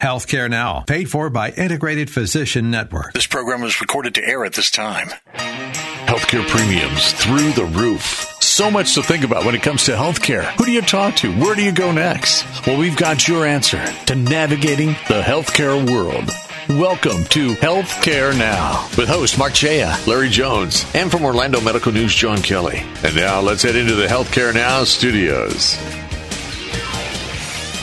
Healthcare Now, paid for by Integrated Physician Network. This program was recorded to air at this time. Healthcare premiums through the roof. So much to think about when it comes to healthcare. Who do you talk to? Where do you go next? Well, we've got your answer to navigating the healthcare world. Welcome to Healthcare Now with host Mark Chaya, Larry Jones, and from Orlando Medical News, John Kelly. And now let's head into the Healthcare Now studios.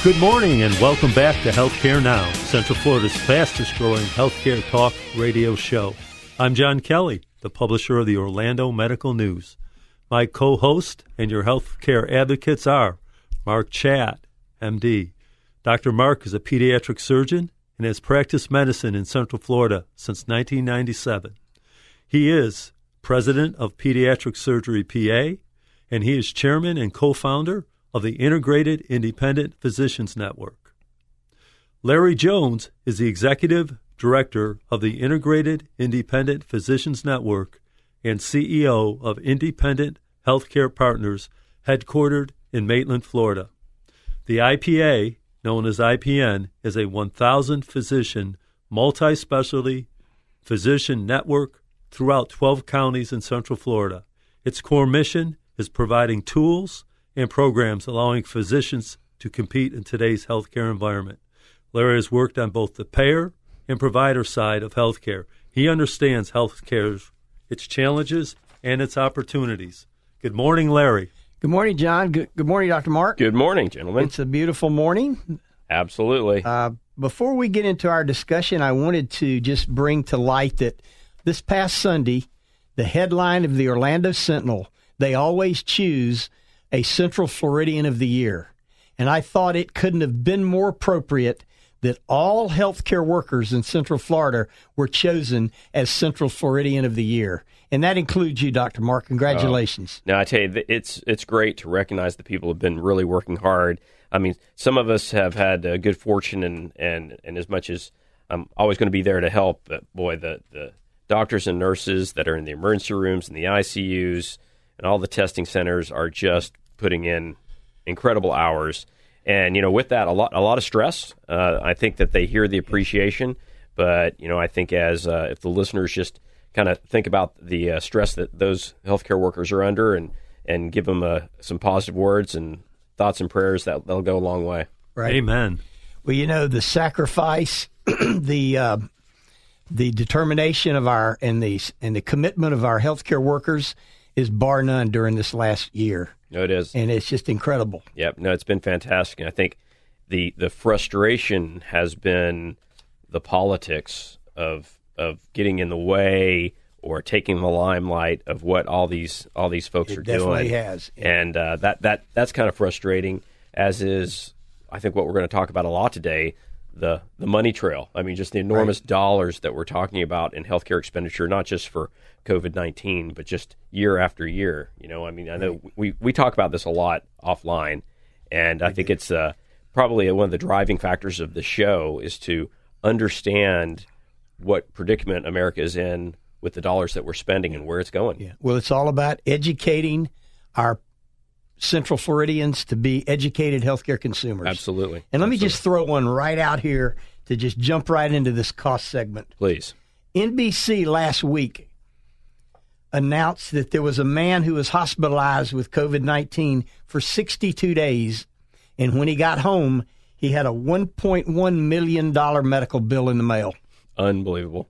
Good morning and welcome back to Healthcare Now, Central Florida's fastest growing healthcare talk radio show. I'm John Kelly, the publisher of the Orlando Medical News. My co host and your healthcare advocates are Mark Chat, MD. Dr. Mark is a pediatric surgeon and has practiced medicine in Central Florida since 1997. He is president of Pediatric Surgery PA, and he is chairman and co founder of the Integrated Independent Physicians Network. Larry Jones is the executive director of the Integrated Independent Physicians Network and CEO of Independent Healthcare Partners, headquartered in Maitland, Florida. The IPA, known as IPN, is a 1,000 physician, multi specialty physician network throughout 12 counties in Central Florida. Its core mission is providing tools and programs allowing physicians to compete in today's healthcare environment. Larry has worked on both the payer and provider side of healthcare. He understands healthcare's its challenges, and its opportunities. Good morning, Larry. Good morning, John. Good, good morning, Dr. Mark. Good morning, gentlemen. It's a beautiful morning. Absolutely. Uh, before we get into our discussion, I wanted to just bring to light that this past Sunday, the headline of the Orlando Sentinel, they always choose a Central Floridian of the Year. And I thought it couldn't have been more appropriate that all healthcare workers in Central Florida were chosen as Central Floridian of the Year. And that includes you, Dr. Mark. Congratulations. Oh. Now, I tell you, it's, it's great to recognize the people have been really working hard. I mean, some of us have had uh, good fortune, and, and, and as much as I'm always going to be there to help, but boy, the, the doctors and nurses that are in the emergency rooms and the ICUs and all the testing centers are just putting in incredible hours. And you know, with that, a lot a lot of stress. Uh, I think that they hear the appreciation, but you know, I think as uh, if the listeners just kind of think about the uh, stress that those healthcare workers are under, and and give them uh, some positive words and thoughts and prayers, that they'll go a long way. Right. Amen. Well, you know, the sacrifice, the uh, the determination of our and the and the commitment of our healthcare workers is bar none during this last year. No, it is, and it's just incredible. Yep. No, it's been fantastic. And I think the the frustration has been the politics of of getting in the way or taking the limelight of what all these all these folks it are definitely doing. has, yeah. and uh, that that that's kind of frustrating. As is, I think what we're going to talk about a lot today. The, the money trail. I mean, just the enormous Right. dollars that we're talking about in healthcare expenditure, not just for COVID nineteen, but just year after year. You know, I mean, I know we we talk about this a lot offline, and I think it's uh, probably one of the driving factors of the show is to understand what predicament America is in with the dollars that we're spending and where it's going. Yeah. Well, it's all about educating our Central Floridians to be educated healthcare consumers. Absolutely. And let me just throw one right out here to just jump right into this cost segment. please. NBC last week announced that there was a man who was hospitalized with COVID 19 for 62 days. And when he got home, he had a $1.1 million medical bill in the mail. Unbelievable.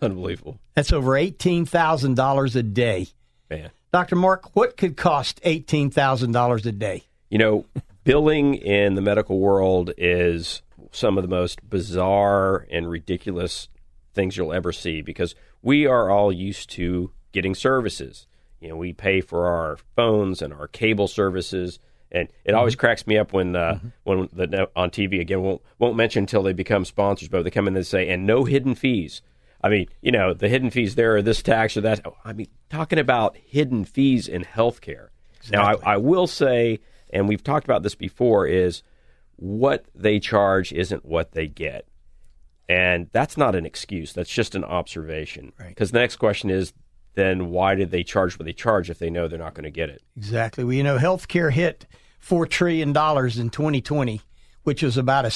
Unbelievable. That's over $18,000 a day. Man. Dr. Mark, what could cost $18,000 a day? You know, billing in the medical world is some of the most bizarre and ridiculous things you'll ever see because we are all used to getting services. You know, we pay for our phones and our cable services And it always cracks me up when uh, when the on TV again won't won't mention until they become sponsors, but they come in and say and no hidden fees. I mean, you know, the hidden fees there or this tax or that. I mean, talking about hidden fees in healthcare. Now, I, I will say, and we've talked about this before, is what they charge isn't what they get. And that's not an excuse. That's just an observation. Because the next question is then why did they charge what they charge if they know they're not going to get it? Exactly. Well, you know, healthcare hit $4 trillion in 2020, which was about a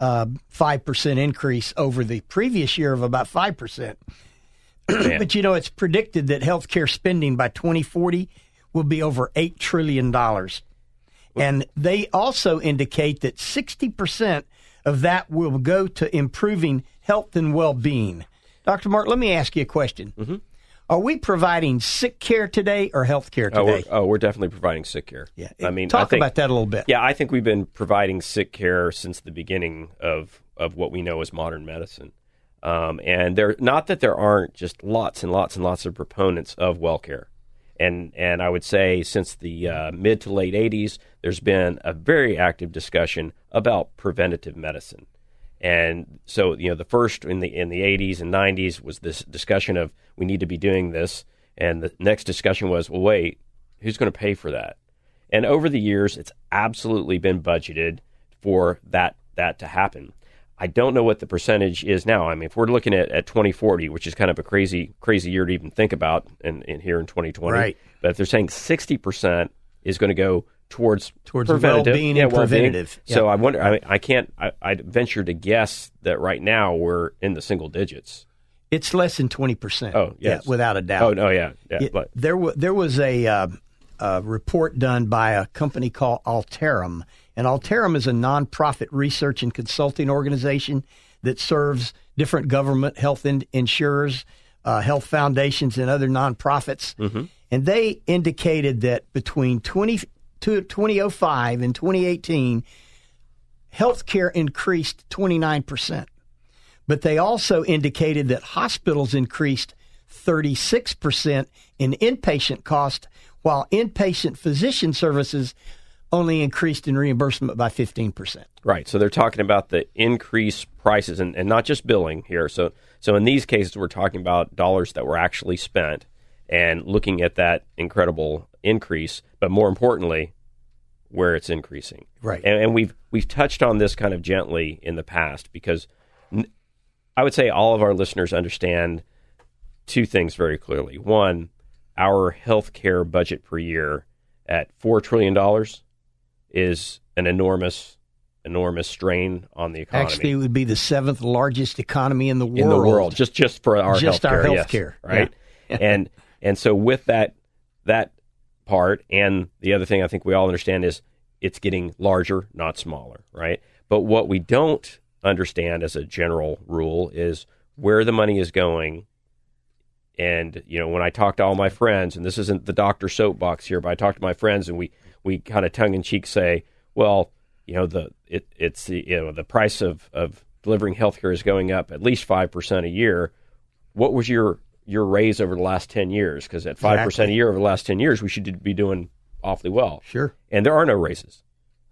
6.5% increase over the previous year of about 5%. but, you know, it's predicted that healthcare spending by 2040 will be over $8 trillion. And they also indicate that 60% of that will go to improving health and well being. Dr. Mark, let me ask you a question. Mm-hmm. Are we providing sick care today or health care Oh we're, today? oh, we're definitely providing sick care. Yeah. I mean, Talk I think, about that a little bit. Yeah, I think we've been providing sick care since the beginning of, of what we know as modern medicine. Um, and there, not that there aren't just lots and lots and lots of proponents of well care. And, and I would say since the uh, mid to late 80s, there's been a very active discussion about preventative medicine. And so, you know, the first in the in the 80s and 90s was this discussion of we need to be doing this, and the next discussion was, well, wait, who's going to pay for that? And over the years, it's absolutely been budgeted for that that to happen. I don't know what the percentage is now. I mean, if we're looking at, at 2040, which is kind of a crazy crazy year to even think about, in, in here in 2020, Right. But if they're saying 60 percent is going to go towards Towards preventative, well-being yeah, and well-being. preventative. So I wonder. I, mean, I can't. I, I'd venture to guess that right now we're in the single digits. It's less than 20%. Oh, yes. Yeah, without a doubt. Oh no, yeah, yeah. It- but there, wa there was a, uh, a report done by a company called Altarum, and Altarum is a nonprofit research and consulting organization that serves different government health in- insurers, uh, health foundations, and other nonprofits. And they indicated that between 20, to 2005 and 2018, healthcare increased 29 percent but they also indicated that hospitals increased 36% in inpatient cost, while inpatient physician services only increased in reimbursement by 15%. Right. So they're talking about the increased prices and, and not just billing here. So so in these cases we're talking about dollars that were actually spent and looking at that incredible increase, but more importantly, where it's increasing. Right. And, and we've we've touched on this kind of gently in the past because n- I would say all of our listeners understand two things very clearly. One, our healthcare budget per year at four trillion dollars is an enormous, enormous strain on the economy Actually, it would be the seventh largest economy in the world. in the world, just just for our Just healthcare, our yes, healthcare, right? and and so with that that part, and the other thing I think we all understand is it's getting larger, not smaller, right? But what we don't understand as a general rule is where the money is going. And you know, when I talk to all my friends, and this isn't the doctor soapbox here, but I talk to my friends, and we we kind of tongue in cheek say, well, you know, the it it's the you know the price of of delivering healthcare is going up at least five percent a year. What was your your raise over the last ten years? Because at five percent a year over the last ten years, we should be doing awfully well. Sure. And there are no raises.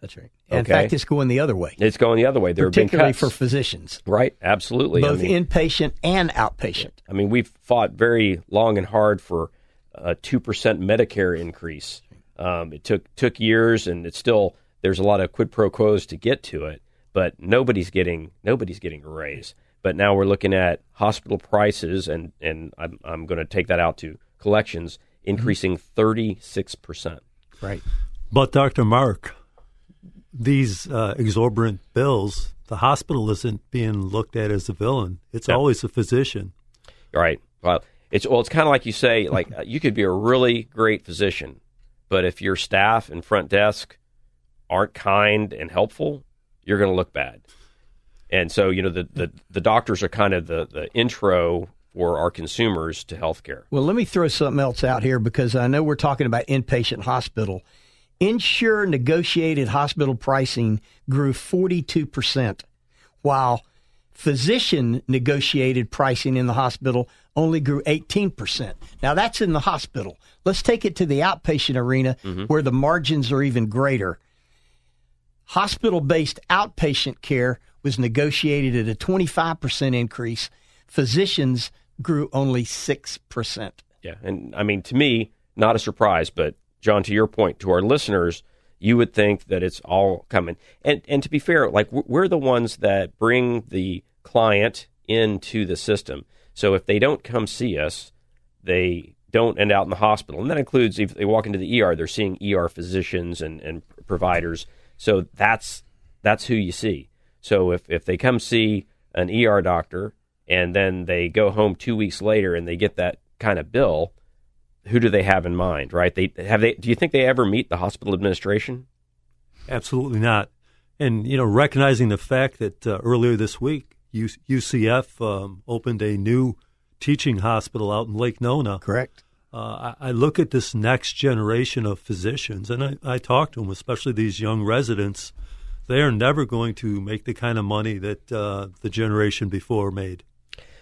That's right. Okay. In fact, it's going the other way, It's going the other way. There have been particularly for physicians, right, absolutely. I both mean- inpatient and outpatient. I mean, we've fought very long and hard for a two percent Medicare increase. Um, it took took years, and it's still there's a lot of quid pro quos to get to it, but nobody's getting nobody's getting a raise. But now we're looking at hospital prices, and and I'm I'm going to take that out to collections increasing thirty six percent. Right. But Dr. Mark, these uh, exorbitant bills, the hospital isn't being looked at as a villain. It's No. always a physician. Right. Well, it's well, it's kind of like you say, like uh, you could be a really great physician, but if your staff and front desk aren't kind and helpful, you're going to look bad. And so, you know, the, the, the doctors are kind of the, the intro for our consumers to healthcare. Well, let me throw something else out here because I know we're talking about inpatient hospital. Insure negotiated hospital pricing grew 42%, while physician negotiated pricing in the hospital only grew 18%. Now that's in the hospital. Let's take it to the outpatient arena Mm-hmm. where the margins are even greater. Hospital based outpatient care was negotiated at a 25% increase. Physicians grew only 6%. Yeah, and I mean to me, not a surprise, but John, to your point, to our listeners, you would think that it's all coming. And and to be fair, like we're the ones that bring the client into the system. So if they don't come see us, they don't end out in the hospital, and that includes if they walk into the ER, they're seeing ER physicians and and providers. So that's that's who you see. So if if they come see an ER doctor and then they go home two weeks later and they get that kind of bill, who do they have in mind, right? They have they. Do you think they ever meet the hospital administration? Absolutely not. And you know, recognizing the fact that uh, earlier this week, UCF um, opened a new teaching hospital out in Lake Nona. Correct. Uh, I, I look at this next generation of physicians, and I, I talk to them, especially these young residents. They are never going to make the kind of money that uh, the generation before made.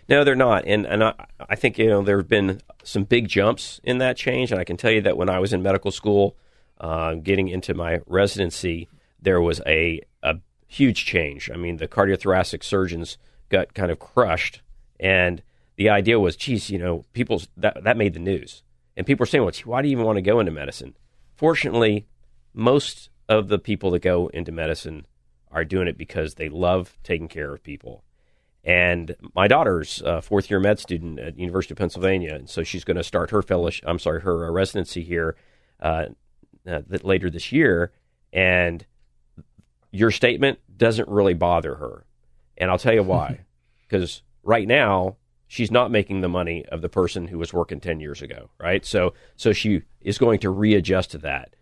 No, they're not, and and I, I think you know there have been some big jumps in that change, and I can tell you that when I was in medical school, uh, getting into my residency, there was a a huge change. I mean, the cardiothoracic surgeons got kind of crushed, and the idea was, geez, you know, people that that made the news, and people were saying, well, why do you even want to go into medicine? Fortunately, most of the people that go into medicine are doing it because they love taking care of people. And my daughter's a fourth year med student at University of Pennsylvania, and so she's going to start her fellowship. I'm sorry, her uh, residency here uh, uh, later this year. And your statement doesn't really bother her, and I'll tell you why. Because right now she's not making the money of the person who was working ten years ago, right? So so she is going to readjust to that.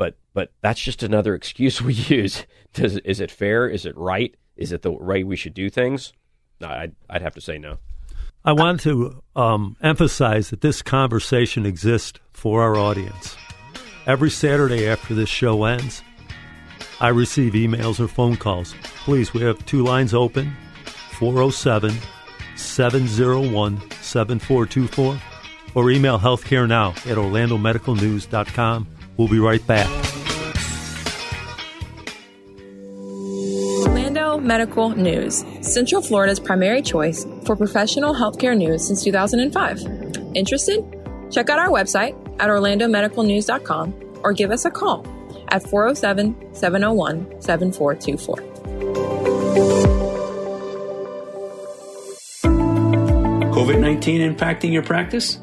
But but that's just another excuse we use. Does is it fair? Is it right? Is it the way we should do things? I'd, I'd have to say no. I want to um, emphasize that this conversation exists for our audience. Every Saturday after this show ends, I receive emails or phone calls. Please, we have two lines open 407 701 7424 or email healthcare now at orlandomedicalnews.com. We'll be right back. Orlando Medical News, Central Florida's primary choice for professional healthcare news since 2005. Interested? Check out our website at orlandomedicalnews.com or give us a call at 407 701 7424. COVID 19 impacting your practice?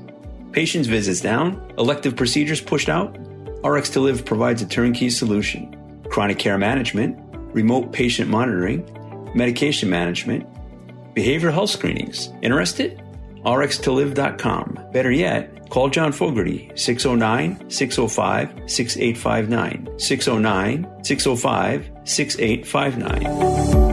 Patients' visits down? Elective procedures pushed out? RX to Live provides a turnkey solution chronic care management, remote patient monitoring, medication management, behavioral health screenings. Interested? rxtolive.com. Better yet, call John Fogarty 609 605 6859. 609 605 6859.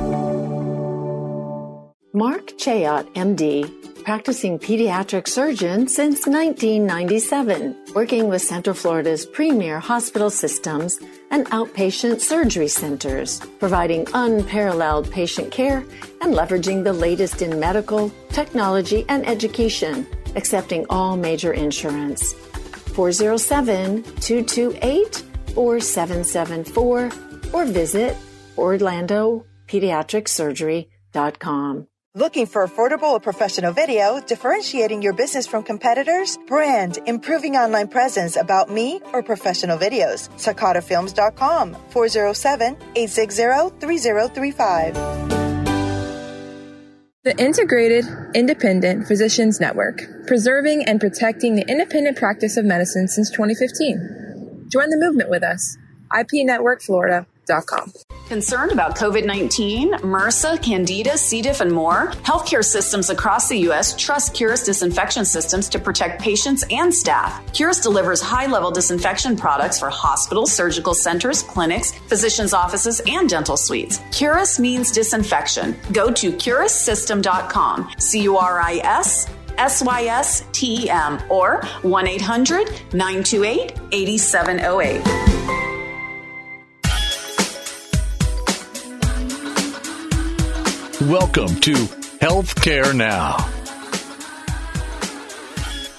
Mark Chayot, MD, practicing pediatric surgeon since 1997, working with Central Florida's premier hospital systems and outpatient surgery centers, providing unparalleled patient care and leveraging the latest in medical, technology, and education, accepting all major insurance. 407 228 4774 or visit OrlandoPediatricSurgery.com. Looking for affordable or professional video differentiating your business from competitors? Brand, improving online presence about me or professional videos. SakataFilms.com 407 860 3035. The Integrated Independent Physicians Network, preserving and protecting the independent practice of medicine since 2015. Join the movement with us. IPNetworkFlorida.com. Concerned about COVID 19, MRSA, Candida, C. diff, and more? Healthcare systems across the U.S. trust Curis disinfection systems to protect patients and staff. Curis delivers high level disinfection products for hospitals, surgical centers, clinics, physicians' offices, and dental suites. Curis means disinfection. Go to curissystem.com. C U R I S. S Y S T E M or 1 800 928 8708. Welcome to Healthcare Now.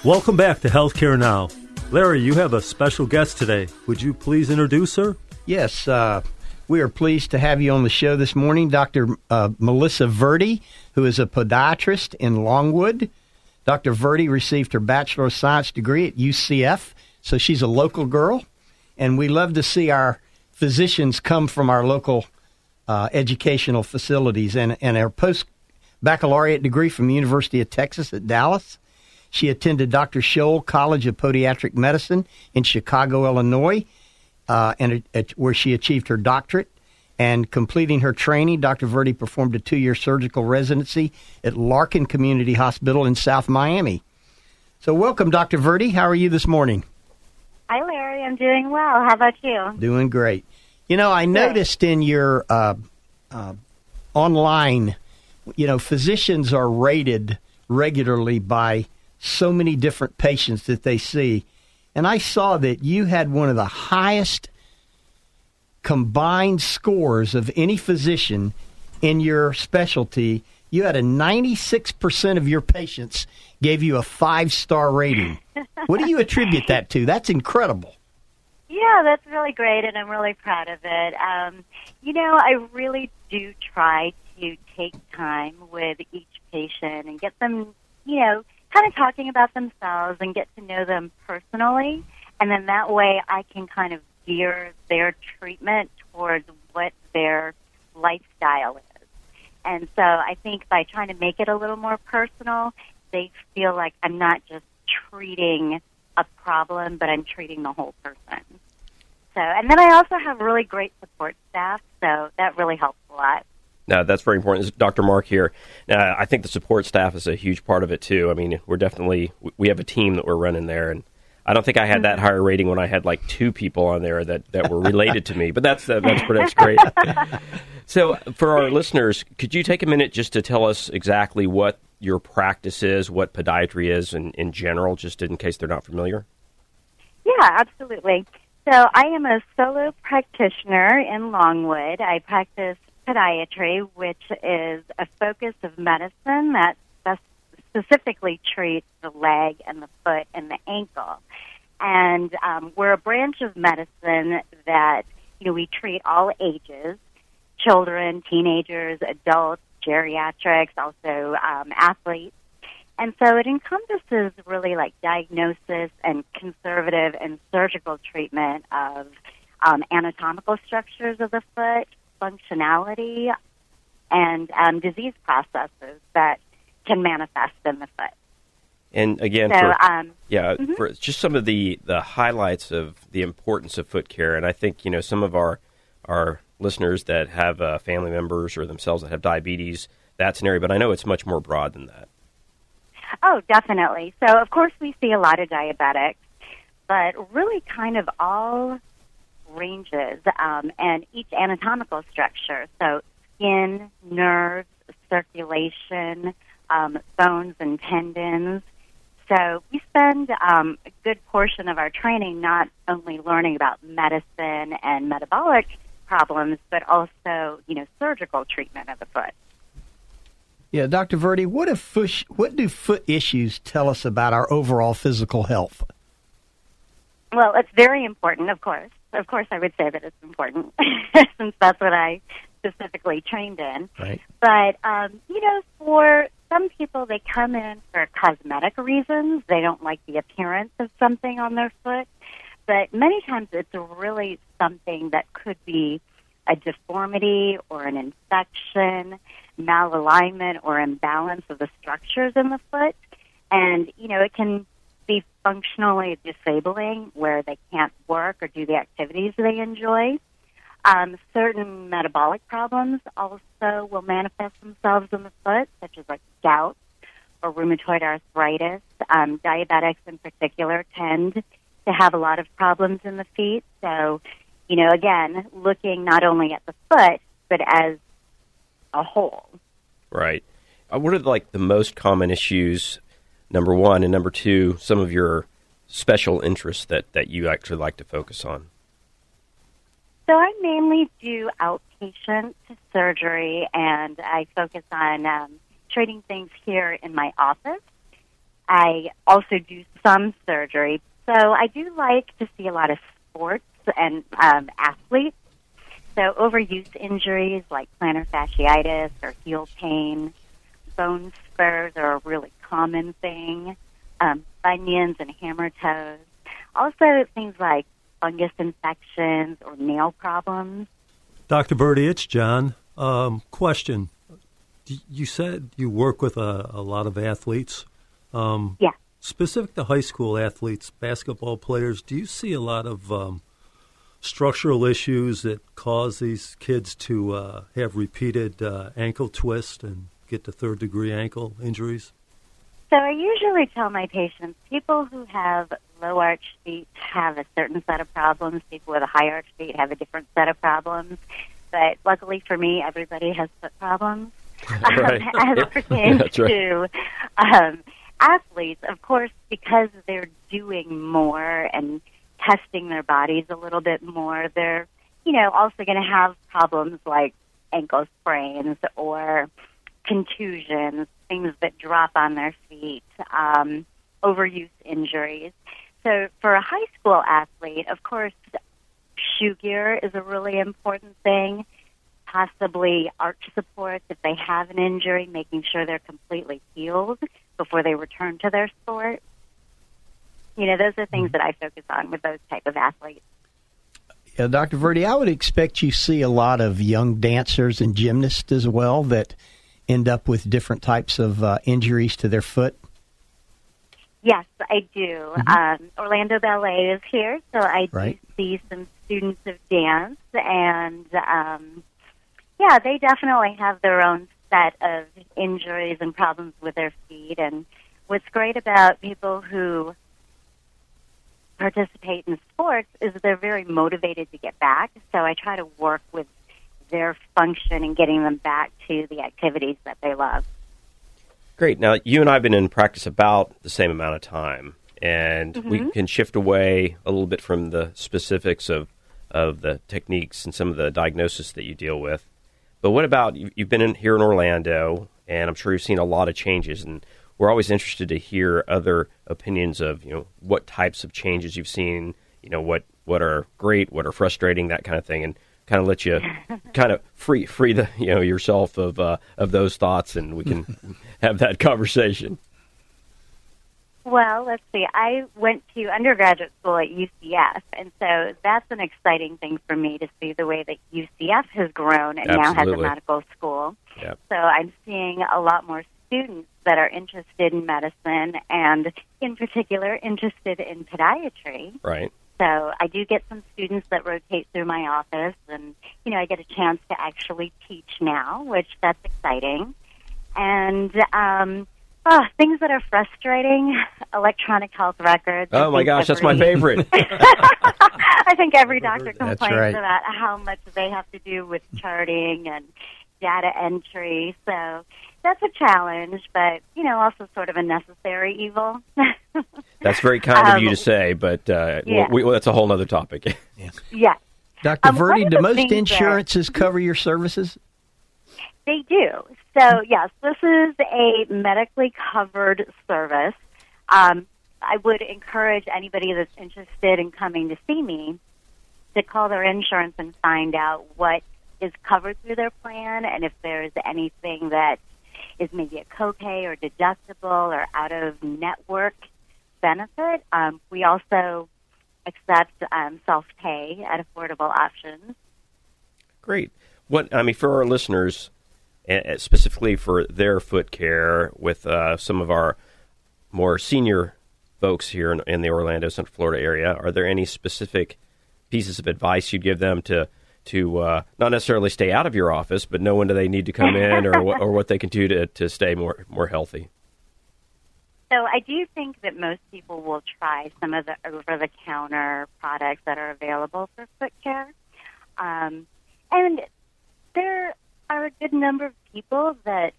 Welcome back to Healthcare Now. Larry, you have a special guest today. Would you please introduce her? Yes, uh, we are pleased to have you on the show this morning, Dr. Uh, Melissa Verdi, who is a podiatrist in Longwood. Dr. Verdi received her Bachelor of Science degree at UCF, so she's a local girl, and we love to see our physicians come from our local uh, educational facilities. And, and her post baccalaureate degree from the University of Texas at Dallas. She attended Dr. Scholl College of Podiatric Medicine in Chicago, Illinois, uh, and where she achieved her doctorate. And completing her training, Dr. Verdi performed a two year surgical residency at Larkin Community Hospital in South Miami. So, welcome, Dr. Verdi. How are you this morning? Hi, Larry. I'm doing well. How about you? Doing great. You know, I noticed in your uh, uh, online, you know, physicians are rated regularly by so many different patients that they see. And I saw that you had one of the highest combined scores of any physician in your specialty. You had a 96% of your patients gave you a five star rating. what do you attribute that to? That's incredible. Yeah, that's really great, and I'm really proud of it. Um, you know, I really do try to take time with each patient and get them, you know, kind of talking about themselves and get to know them personally. And then that way I can kind of gear their treatment towards what their lifestyle is. And so I think by trying to make it a little more personal, they feel like I'm not just treating a problem, but I'm treating the whole person. So, and then I also have really great support staff, so that really helps a lot. No, that's very important. Dr. Mark here. Uh, I think the support staff is a huge part of it too. I mean, we're definitely we have a team that we're running there, and I don't think I had that higher rating when I had like two people on there that, that were related to me. But that's uh, that's that's great. so, for our listeners, could you take a minute just to tell us exactly what your practice is, what podiatry is, in, in general, just in case they're not familiar? Yeah, absolutely. So, I am a solo practitioner in Longwood. I practice podiatry, which is a focus of medicine that specifically treats the leg and the foot and the ankle. And um, we're a branch of medicine that, you know, we treat all ages children, teenagers, adults, geriatrics, also um, athletes. And so it encompasses really like diagnosis and conservative and surgical treatment of um, anatomical structures of the foot, functionality, and um, disease processes that can manifest in the foot. And again, so, for, um, yeah, mm-hmm. for just some of the, the highlights of the importance of foot care, and I think you know some of our our listeners that have uh, family members or themselves that have diabetes, that's an area, but I know it's much more broad than that. Oh, definitely. So, of course, we see a lot of diabetics, but really kind of all ranges um, and each anatomical structure. So, skin, nerves, circulation, um, bones and tendons. So we spend um, a good portion of our training not only learning about medicine and metabolic problems, but also, you know, surgical treatment of the foot. Yeah, Dr. Verdi, what, if foot, what do foot issues tell us about our overall physical health? Well, it's very important, of course. Of course, I would say that it's important since that's what I specifically trained in. Right. But, um, you know, for some people, they come in for cosmetic reasons. They don't like the appearance of something on their foot. But many times it's really something that could be a deformity or an infection, malalignment or imbalance of the structures in the foot. And, you know, it can be functionally disabling where they can't work or do the activities they enjoy. Um, certain metabolic problems also will manifest themselves in the foot, such as like gout or rheumatoid arthritis. Um, diabetics in particular tend to have a lot of problems in the feet. So, you know, again, looking not only at the foot, but as a whole. Right. Uh, what are like the most common issues? Number one, and number two, some of your special interests that, that you actually like to focus on. So I mainly do outpatient surgery, and I focus on um, treating things here in my office. I also do some surgery. So I do like to see a lot of sports and um, athletes. So overuse injuries like plantar fasciitis or heel pain, bone spurs are a really common thing. Um, bunions and hammer toes. Also things like fungus infections or nail problems. Dr. Verdi, it's John. Um, question. You said you work with a, a lot of athletes. Um, yeah. Specific to high school athletes, basketball players, do you see a lot of um, structural issues that cause these kids to uh, have repeated uh, ankle twists and get to third degree ankle injuries? So I usually tell my patients people who have low arch feet have a certain set of problems. People with a high arch feet have a different set of problems. But luckily for me, everybody has foot problems. right. Um, as pertains That's right. to um, athletes, of course, because they're doing more and testing their bodies a little bit more, they're, you know, also going to have problems like ankle sprains or contusions, things that drop on their feet, um, overuse injuries. So for a high school athlete, of course, shoe gear is a really important thing. Possibly arch supports if they have an injury, making sure they're completely healed before they return to their sport. You know, those are things that I focus on with those type of athletes. Yeah, Dr. Verdi, I would expect you see a lot of young dancers and gymnasts as well that end up with different types of uh, injuries to their foot. Yes, I do. Um, Orlando Ballet is here, so I Right. do see some students of dance, and um, yeah, they definitely have their own set of injuries and problems with their feet. And what's great about people who participate in sports is they're very motivated to get back. So I try to work with their function and getting them back to the activities that they love. Great. Now, you and I have been in practice about the same amount of time, and we Mhm. can shift away a little bit from the specifics of, of the techniques and some of the diagnosis that you deal with. But what about you- you've been in, here in Orlando, and I'm sure you've seen a lot of changes, and we're always interested to hear other opinions of you know what types of changes you've seen, you know what what are great, what are frustrating, that kind of thing, and kind of let you kind of free free the you know yourself of uh, of those thoughts, and we can have that conversation. Well, let's see. I went to undergraduate school at UCF, and so that's an exciting thing for me to see the way that UCF has grown and now has a medical school. Yep. So I'm seeing a lot more students that are interested in medicine and, in particular, interested in podiatry. Right. So I do get some students that rotate through my office, and you know I get a chance to actually teach now, which that's exciting. And um, oh, things that are frustrating: electronic health records. Oh my think gosh, that's my favorite. I think every doctor complains right. about how much they have to do with charting and data entry. So that's a challenge, but you know, also sort of a necessary evil. That's very kind of you Um, to say, but uh, yeah. we, that's a whole other topic. yeah. Dr. Um, Verdi, do most things that- insurances cover your services? They do. So, yes, this is a medically covered service. Um, I would encourage anybody that's interested in coming to see me to call their insurance and find out what is covered through their plan and if there's anything that is maybe a copay or deductible or out of network benefit. Um, we also accept um, self pay at affordable options. Great. What I mean for our listeners, specifically for their foot care, with uh, some of our more senior folks here in, in the Orlando, Central Florida area, are there any specific pieces of advice you'd give them to to uh, not necessarily stay out of your office, but know when do they need to come in, or what, or what they can do to to stay more more healthy? So I do think that most people will try some of the over-the-counter products that are available for foot care, um, and there are a good number of people that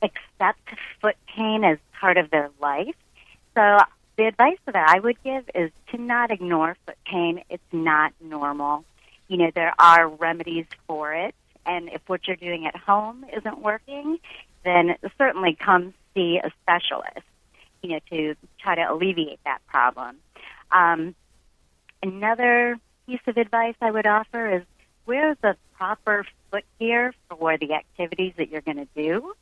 accept foot pain as part of their life. So the advice that I would give is to not ignore foot pain. It's not normal. You know, there are remedies for it, and if what you're doing at home isn't working, then certainly come see a specialist. you know, to try to alleviate that problem. Um, another piece of advice I would offer is wear the proper foot gear for the activities that you're going to do.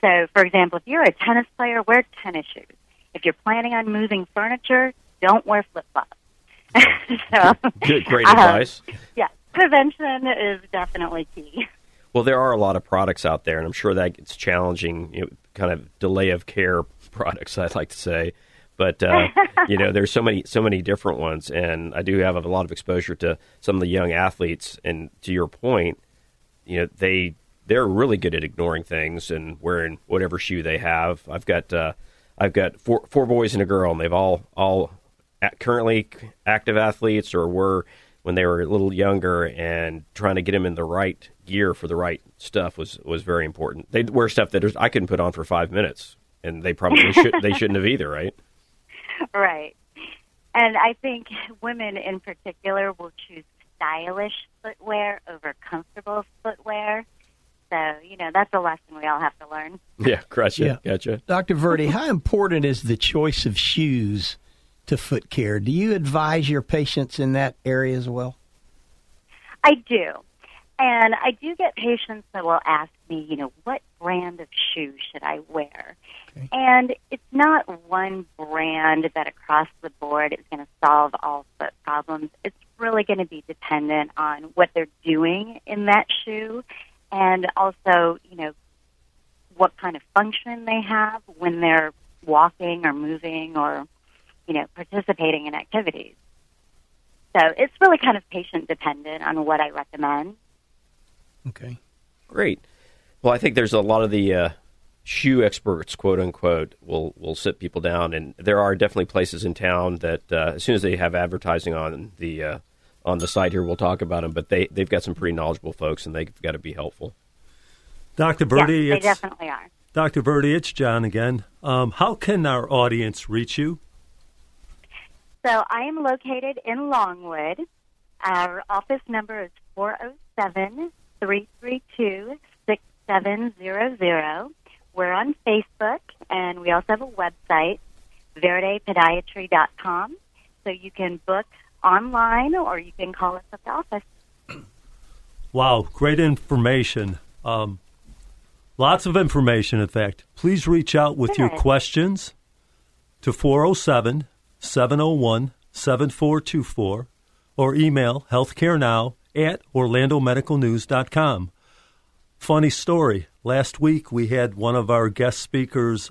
So, for example, if you're a tennis player, wear tennis shoes. If you're planning on moving furniture, don't wear flip flops. so, Good, great uh, advice. Yeah, prevention is definitely key. Well, there are a lot of products out there, and I'm sure that it's challenging. You know, kind of delay of care products, I'd like to say. But uh, you know, there's so many, so many different ones, and I do have a lot of exposure to some of the young athletes. And to your point, you know, they they're really good at ignoring things and wearing whatever shoe they have. I've got uh, I've got four four boys and a girl, and they've all all currently active athletes or were when they were a little younger, and trying to get them in the right gear for the right stuff was was very important. They wear stuff that I couldn't put on for five minutes, and they probably should they shouldn't have either, right? right. And I think women in particular will choose stylish footwear over comfortable footwear. So, you know, that's a lesson we all have to learn. Yeah, gotcha. Yeah. Gotcha. Dr. Verdi, how important is the choice of shoes to foot care? Do you advise your patients in that area as well? I do. And I do get patients that will ask me, you know, what brand of shoe should I wear? Okay. And it's not one brand that across the board is going to solve all foot problems. It's really going to be dependent on what they're doing in that shoe and also, you know, what kind of function they have when they're walking or moving or, you know, participating in activities. So it's really kind of patient dependent on what I recommend. Okay. Great. Well, I think there's a lot of the uh, shoe experts, quote unquote, will will sit people down, and there are definitely places in town that uh, as soon as they have advertising on the uh, on the site here, we'll talk about them. But they they've got some pretty knowledgeable folks, and they've got to be helpful. Dr. Verdi, yes, they it's, definitely are. Dr. Verdi, it's John again. Um, how can our audience reach you? So I am located in Longwood. Our office number is 407 332 6700. We're on Facebook, and we also have a website, verdipodiatry.com. So you can book online or you can call us at the office. Wow, great information. Um, lots of information, in fact. Please reach out with Good. your questions to 407 701 7424 or email healthcarenow at orlandomedicalnews.com. Funny story. Last week we had one of our guest speakers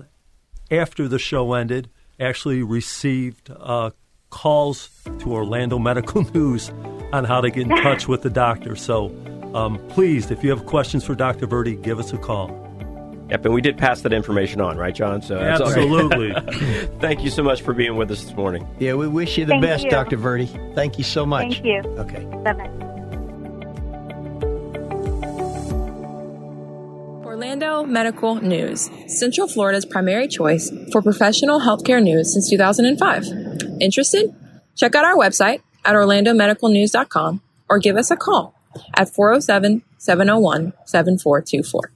after the show ended actually received uh, calls to Orlando Medical News on how to get in touch with the doctor. So um, please, if you have questions for Dr. Verdi, give us a call. Yep, and we did pass that information on, right, John? So that's all Absolutely. Thank you so much for being with us this morning. Yeah, we wish you the Thank best, you. Dr. Verdi. Thank you so much. Thank you. Okay. Bye bye. Orlando Medical News, Central Florida's primary choice for professional healthcare news since 2005. Interested? Check out our website at orlandomedicalnews.com or give us a call at 407 701 7424.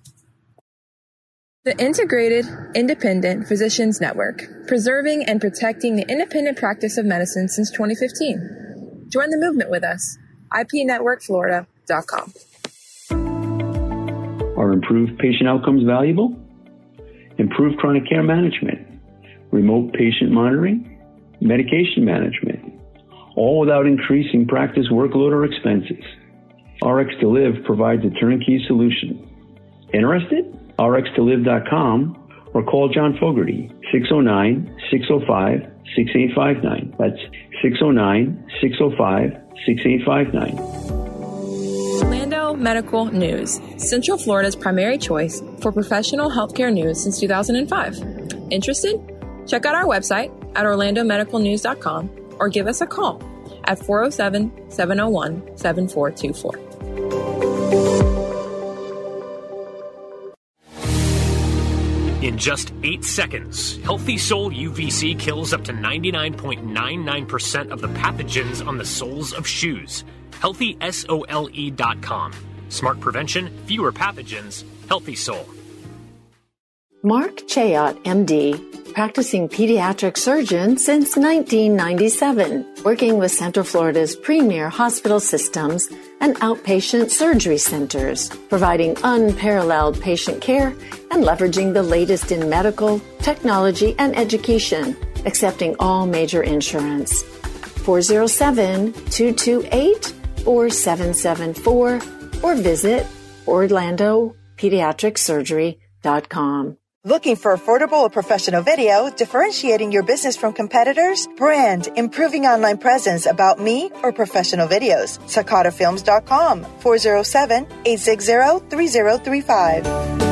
The Integrated Independent Physicians Network, preserving and protecting the independent practice of medicine since 2015. Join the movement with us. IPNetworkFlorida.com. Improved patient outcomes valuable? Improved chronic care management, remote patient monitoring, medication management, all without increasing practice workload or expenses. RX to Live provides a turnkey solution. Interested? rxtolive.com or call John Fogarty 609 605 6859. That's 609 605 6859. Medical News, Central Florida's primary choice for professional healthcare news since 2005. Interested? Check out our website at orlandomedicalnews.com or give us a call at 407 701 7424. In just eight seconds, Healthy Sole UVC kills up to 99.99% of the pathogens on the soles of shoes. HealthySOLE.com. Smart prevention, fewer pathogens, Healthy Sole. Mark Chayot, MD, practicing pediatric surgeon since 1997, working with Central Florida's premier hospital systems and outpatient surgery centers, providing unparalleled patient care and leveraging the latest in medical, technology, and education, accepting all major insurance. 407 228 4774 or visit OrlandoPediatricSurgery.com. Looking for affordable or professional video differentiating your business from competitors? Brand, improving online presence about me or professional videos. SakataFilms.com 407 860 3035.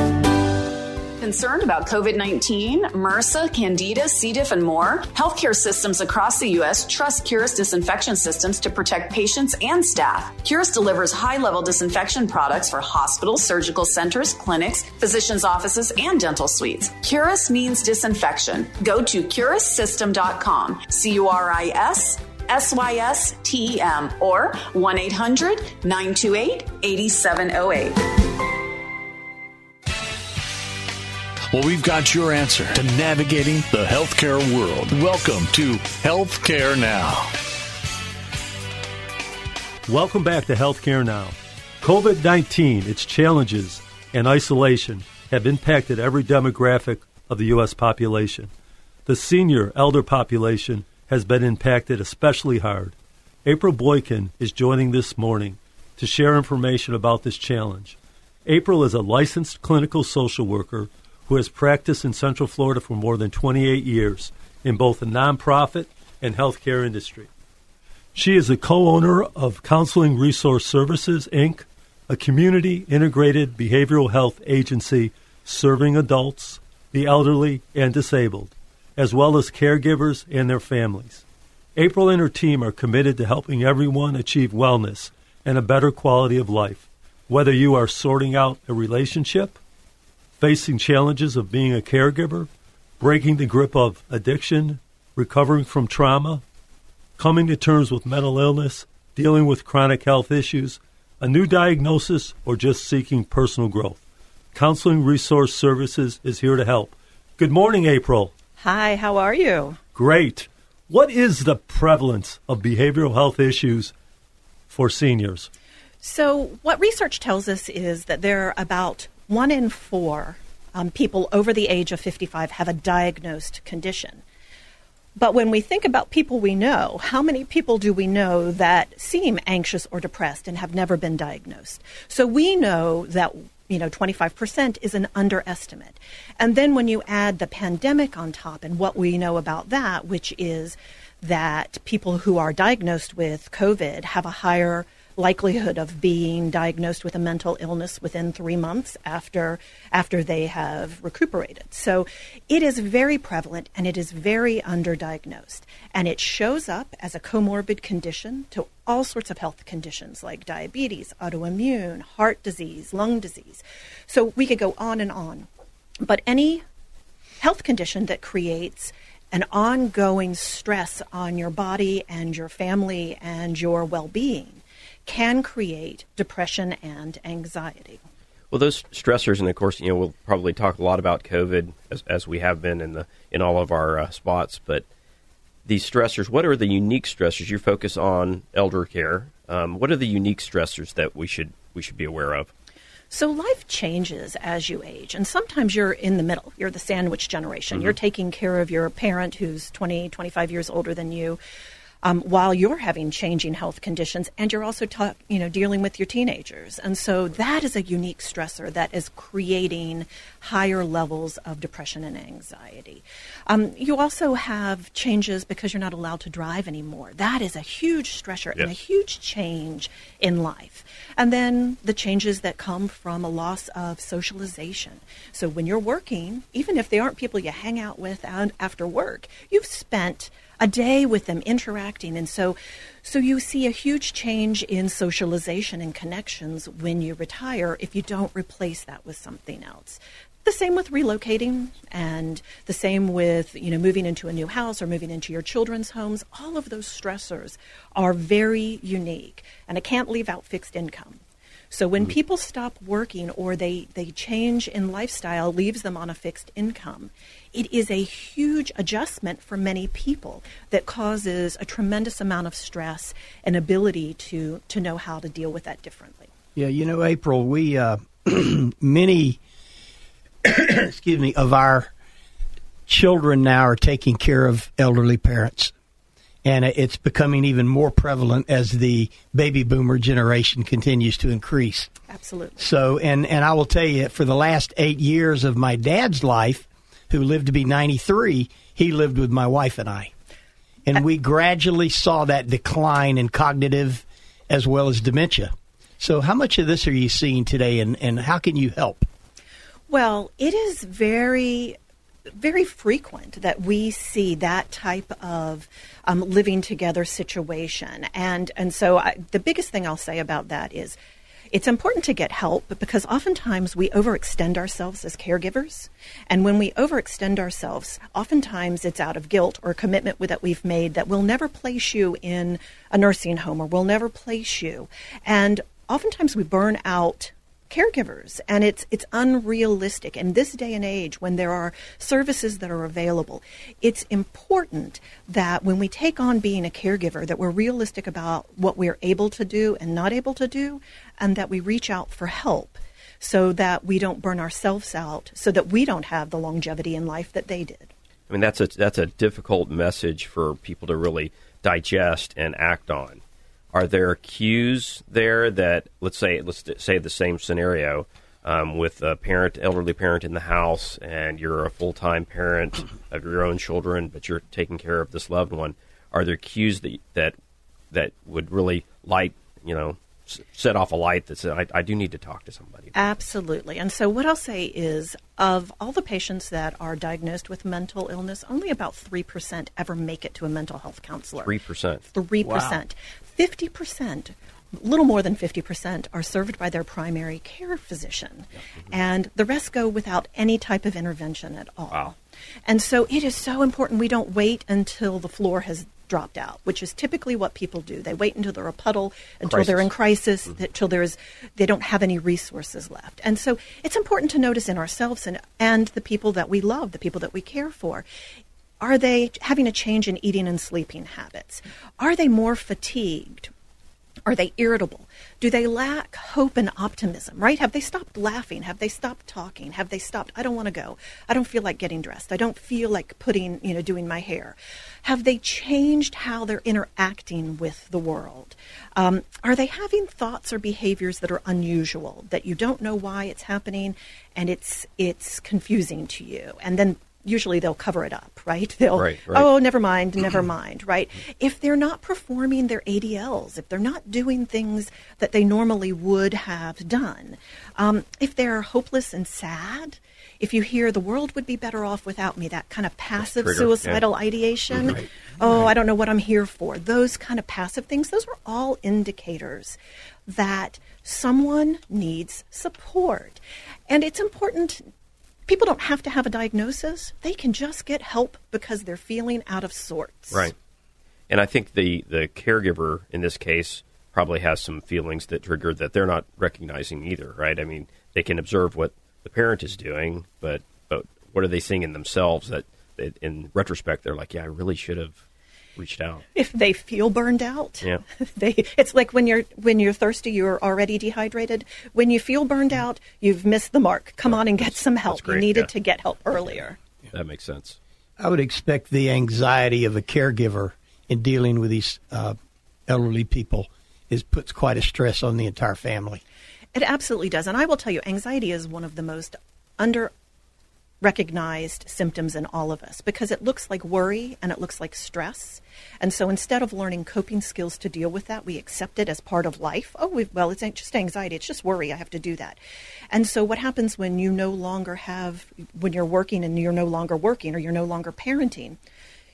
Concerned about COVID 19, MRSA, Candida, C. diff, and more? Healthcare systems across the U.S. trust Curis disinfection systems to protect patients and staff. Curis delivers high level disinfection products for hospitals, surgical centers, clinics, physicians' offices, and dental suites. Curis means disinfection. Go to curissystem.com. C U R I S. S Y S T E M or 1 Well, we've got your answer to navigating the healthcare world. Welcome to Healthcare Now. Welcome back to Healthcare Now. COVID 19, its challenges, and isolation have impacted every demographic of the U.S. population. The senior elder population has been impacted especially hard. April Boykin is joining this morning to share information about this challenge. April is a licensed clinical social worker who has practiced in Central Florida for more than 28 years in both the nonprofit and healthcare industry. She is the co owner of Counseling Resource Services, Inc., a community integrated behavioral health agency serving adults, the elderly, and disabled, as well as caregivers and their families. April and her team are committed to helping everyone achieve wellness and a better quality of life, whether you are sorting out a relationship, facing challenges of being a caregiver, breaking the grip of addiction, recovering from trauma, coming to terms with mental illness, dealing with chronic health issues, a new diagnosis, or just seeking personal growth. Counseling Resource Services is here to help. Good morning, April. Hi, how are you? Great. What is the prevalence of behavioral health issues for seniors? So, what research tells us is that there are about one in four um, people over the age of 55 have a diagnosed condition. But when we think about people we know, how many people do we know that seem anxious or depressed and have never been diagnosed? So we know that you know 25% is an underestimate. And then when you add the pandemic on top and what we know about that, which is that people who are diagnosed with COVID have a higher likelihood of being diagnosed with a mental illness within three months after after they have recuperated. So it is very prevalent and it is very underdiagnosed. And it shows up as a comorbid condition to all sorts of health conditions like diabetes, autoimmune, heart disease, lung disease. So we could go on and on. But any health condition that creates an ongoing stress on your body and your family and your well being can create depression and anxiety. Well, those stressors, and of course, you know, we'll probably talk a lot about COVID as, as we have been in the in all of our uh, spots. But these stressors, what are the unique stressors? You focus on elder care. Um, what are the unique stressors that we should we should be aware of? So life changes as you age, and sometimes you're in the middle. You're the sandwich generation. Mm-hmm. You're taking care of your parent who's 20, 25 years older than you um, while you're having changing health conditions and you're also ta- you know dealing with your teenagers. And so that is a unique stressor that is creating higher levels of depression and anxiety. Um, you also have changes because you're not allowed to drive anymore. That is a huge stressor yes. and a huge change in life. And then the changes that come from a loss of socialization. So when you're working even if they aren't people you hang out with after work you've spent a day with them interacting. And so so you see a huge change in socialization and connections when you retire if you don't replace that with something else. The same with relocating and the same with you know moving into a new house or moving into your children's homes. All of those stressors are very unique and i can't leave out fixed income So when mm-hmm. people stop working or they, they change in lifestyle, leaves them on a fixed income, it is a huge adjustment for many people that causes a tremendous amount of stress and ability to, to know how to deal with that differently. Yeah, you know, April, we, uh, many, excuse me, of our children now are taking care of elderly parents and it's becoming even more prevalent as the baby boomer generation continues to increase. Absolutely. So, and and I will tell you, for the last eight years of my dad's life, who lived to be ninety three, he lived with my wife and I, and we gradually saw that decline in cognitive as well as dementia. So, how much of this are you seeing today, and, and how can you help? Well, it is very very frequent that we see that type of um, living together situation. And, and so I, the biggest thing I'll say about that is it's important to get help because oftentimes we overextend ourselves as caregivers. And when we overextend ourselves, oftentimes it's out of guilt or commitment that we've made that we'll never place you in a nursing home or we'll never place you. And oftentimes we burn out caregivers and it's it's unrealistic in this day and age when there are services that are available. It's important that when we take on being a caregiver that we're realistic about what we're able to do and not able to do and that we reach out for help so that we don't burn ourselves out so that we don't have the longevity in life that they did. I mean that's a that's a difficult message for people to really digest and act on are there cues there that let's say let's say the same scenario um, with a parent, elderly parent in the house, and you're a full time parent of your own children, but you're taking care of this loved one? Are there cues that that that would really light you know set off a light that says, I, I, do need to talk to somebody. Absolutely. And so, what I'll say is, of all the patients that are diagnosed with mental illness, only about 3% ever make it to a mental health counselor. 3%. 3%. Wow. 50%, a little more than 50%, are served by their primary care physician. Mm-hmm. And the rest go without any type of intervention at all. Wow. And so it is so important we don't wait until the floor has dropped out, which is typically what people do. They wait until they're a puddle, until crisis. they're in crisis, mm-hmm. until there's they don't have any resources left. And so it's important to notice in ourselves and and the people that we love, the people that we care for. Are they having a change in eating and sleeping habits? Are they more fatigued? Are they irritable? Do they lack hope and optimism, right? Have they stopped laughing? Have they stopped talking? Have they stopped, I don't want to go. I don't feel like getting dressed. I don't feel like putting, you know, doing my hair. Have they changed how they're interacting with the world? Um, are they having thoughts or behaviors that are unusual, that you don't know why it's happening and it's, it's confusing to you? And then usually they'll cover it up, right? They'll, right, right. oh, never mind, never mind, right? If they're not performing their ADLs, if they're not doing things that they normally would have done, um, if they're hopeless and sad, if you hear the world would be better off without me, that kind of passive Trigger, suicidal yeah. ideation, right. oh, I don't know what I'm here for, those kind of passive things, those are all indicators that someone needs support. And it's important people don't have to have a diagnosis. They can just get help because they're feeling out of sorts. Right. And I think the, the caregiver in this case probably has some feelings that trigger that they're not recognizing either, right? I mean, they can observe what the parent is doing, but but what are they seeing in themselves that, that in retrospect they're like, yeah, I really should have reached out. If they feel burned out, yeah. they it's like when you're when you're thirsty, you're already dehydrated. When you feel burned out, you've missed the mark. Come on and get some help. You needed yeah. to get help earlier. That makes sense. I would expect the anxiety of a caregiver in dealing with these uh, elderly people is puts quite a stress on the entire family. It absolutely does, and I will tell you, anxiety is one of the most under recognized symptoms in all of us because it looks like worry and it looks like stress. And so instead of learning coping skills to deal with that, we accept it as part of life. Oh, well, it's just anxiety. It's just worry. I have to do that. And so what happens when you no longer have, when you're working and you're no longer working or you're no longer parenting?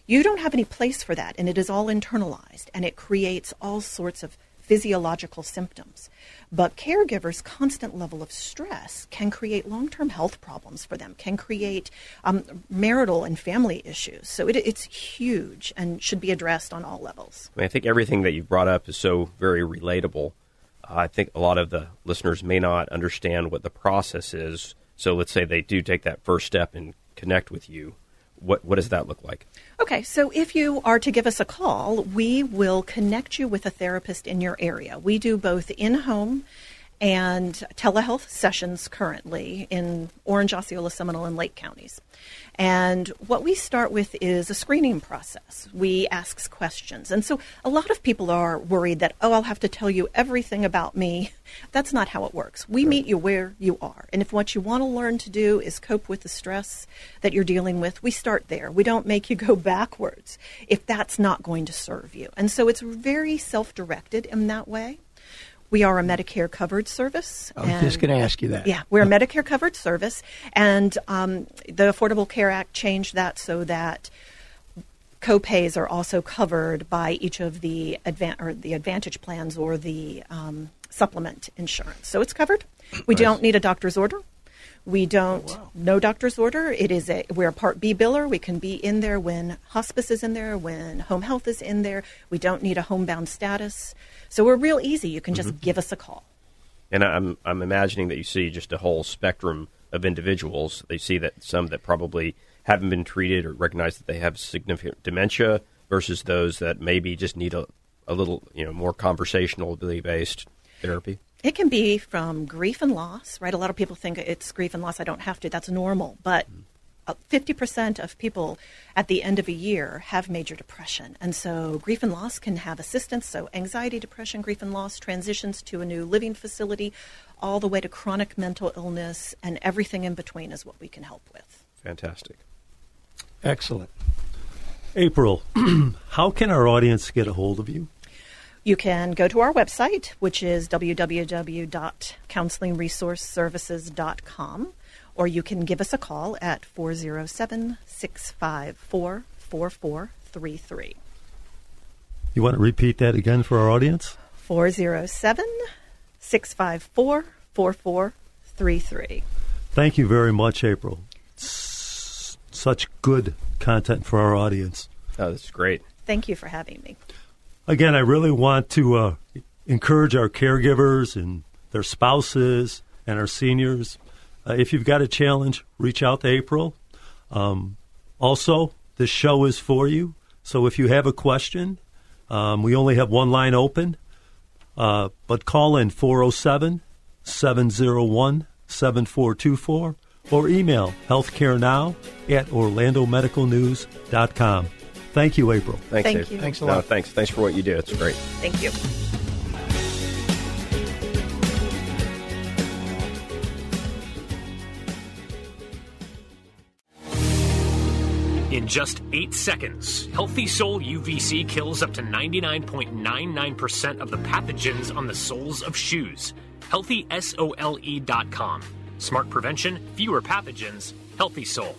You don't have any place for that, and it is all internalized, and it creates all sorts of physiological symptoms. But caregivers' constant level of stress can create long term health problems for them, can create um, marital and family issues. So it, it's huge and should be addressed on all levels. I, mean, I think everything that you've brought up is so very relatable. I think a lot of the listeners may not understand what the process is. So let's say they do take that first step and connect with you. What what does that look like? Okay, so if you are to give us a call, we will connect you with a therapist in your area. We do both in home and telehealth sessions currently in Orange, Osceola, Seminole, and Lake counties. And what we start with is a screening process. We ask questions. And so a lot of people are worried that, oh, I'll have to tell you everything about me. That's not how it works. We meet you where you are. And if what you want to learn to do is cope with the stress that you're dealing with, we start there. We don't make you go backwards if that's not going to serve you. And so it's very self directed in that way. We are a Medicare covered service. I was just going to ask you that. Yeah, we're a Medicare covered service, and um, the Affordable Care Act changed that so that co-pays are also covered by each of the advan- or the Advantage plans or the um, supplement insurance. So it's covered. We Nice. don't need a doctor's order. We don't no doctor's order. It is a we're a Part B biller. We can be in there when hospice is in there, when home health is in there. We don't need a homebound status. So we're real easy. You can just Mhm. give us a call. And I'm I'm imagining that you see just a whole spectrum of individuals. They see that some that probably haven't been treated or recognize that they have significant dementia versus those that maybe just need a, a little you know more conversationally based therapy. It can be from grief and loss, right? A lot of people think it's grief and loss. I don't have to. That's normal. But uh, 50% of people at the end of a year have major depression. And so grief and loss can have assistance. So anxiety, depression, grief and loss, transitions to a new living facility, all the way to chronic mental illness, and everything in between is what we can help with. Fantastic. Excellent. April, how can our audience get a hold of you? You can go to our website, which is www.counselingresourceservices.com, or you can give us a call at 407 654 4433. You want to repeat that again for our audience? 407 654 4433. Thank you very much, April. S- such good content for our audience. Oh, this is great. Thank you for having me. Again, I really want to uh, encourage our caregivers and their spouses and our seniors. Uh, if you've got a challenge, reach out to April. Um, also, this show is for you. So if you have a question, um, we only have one line open, uh, but call in 407 701 7424 or email healthcarenow at orlandomedicalnews.com. Thank you, April. Thanks, Thank Dave. you. Thanks a No, lot. thanks. Thanks for what you do. It's great. Thank you. In just eight seconds, Healthy Sole UVC kills up to 99.99% of the pathogens on the soles of shoes. HealthySole.com. Smart prevention, fewer pathogens, Healthy Sole.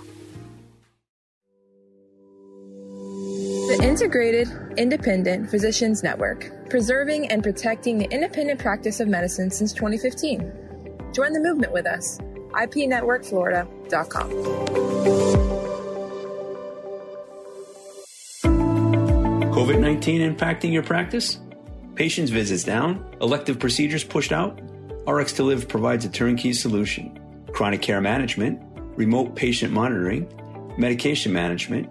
The Integrated Independent Physicians Network, preserving and protecting the independent practice of medicine since 2015. Join the movement with us. IPNetworkFlorida.com. COVID 19 impacting your practice? Patients' visits down? Elective procedures pushed out? RX to Live provides a turnkey solution. Chronic care management, remote patient monitoring, medication management,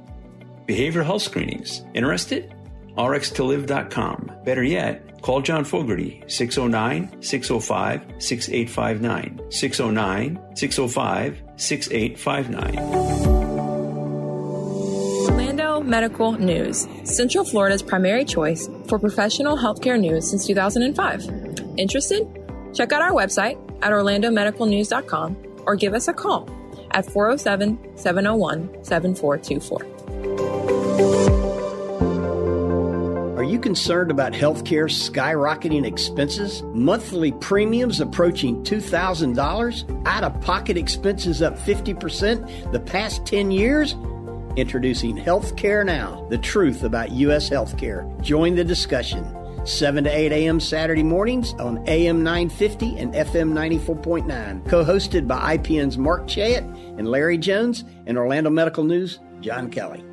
behavioral health screenings. Interested? rxtolive.com. Better yet, call John Fogarty 609 605 6859. 609 605 6859. Orlando Medical News, Central Florida's primary choice for professional healthcare news since 2005. Interested? Check out our website at orlandomedicalnews.com or give us a call at 407 701 7424. Are you concerned about healthcare skyrocketing expenses? Monthly premiums approaching $2,000? Out of pocket expenses up 50% the past 10 years? Introducing Healthcare Now, the truth about U.S. healthcare. Join the discussion. 7 to 8 a.m. Saturday mornings on AM 950 and FM 94.9. Co hosted by IPN's Mark Chayet and Larry Jones and Orlando Medical News, John Kelly.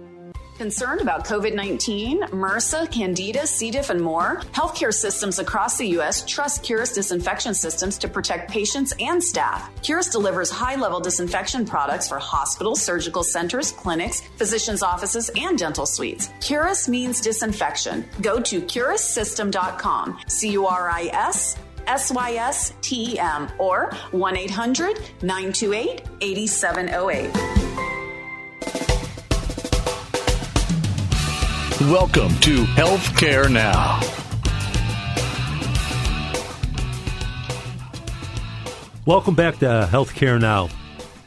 Concerned about COVID 19, MRSA, Candida, C. diff, and more? Healthcare systems across the U.S. trust Curis disinfection systems to protect patients and staff. Curis delivers high level disinfection products for hospitals, surgical centers, clinics, physicians' offices, and dental suites. Curis means disinfection. Go to curissystem.com. C U R I S. S Y S T E M or 1 800 928 8708. Welcome to Healthcare Now. Welcome back to Healthcare Now.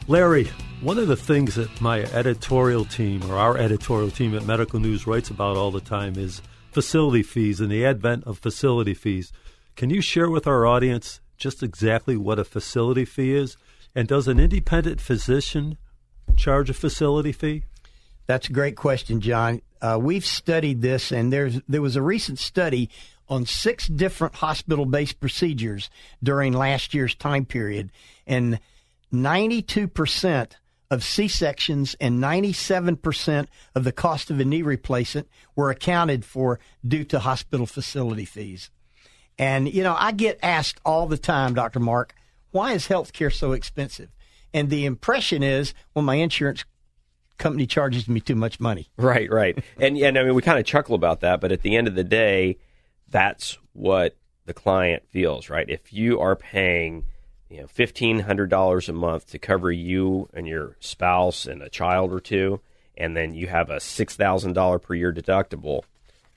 Larry, one of the things that my editorial team or our editorial team at Medical News writes about all the time is facility fees and the advent of facility fees. Can you share with our audience just exactly what a facility fee is? And does an independent physician charge a facility fee? That's a great question, John. Uh, we've studied this, and there's there was a recent study on six different hospital-based procedures during last year's time period, and 92 percent of C-sections and 97 percent of the cost of a knee replacement were accounted for due to hospital facility fees. And you know, I get asked all the time, Dr. Mark, why is healthcare so expensive? And the impression is, well, my insurance company charges me too much money. Right, right. and and I mean we kind of chuckle about that, but at the end of the day, that's what the client feels, right? If you are paying, you know, fifteen hundred dollars a month to cover you and your spouse and a child or two, and then you have a six thousand dollar per year deductible,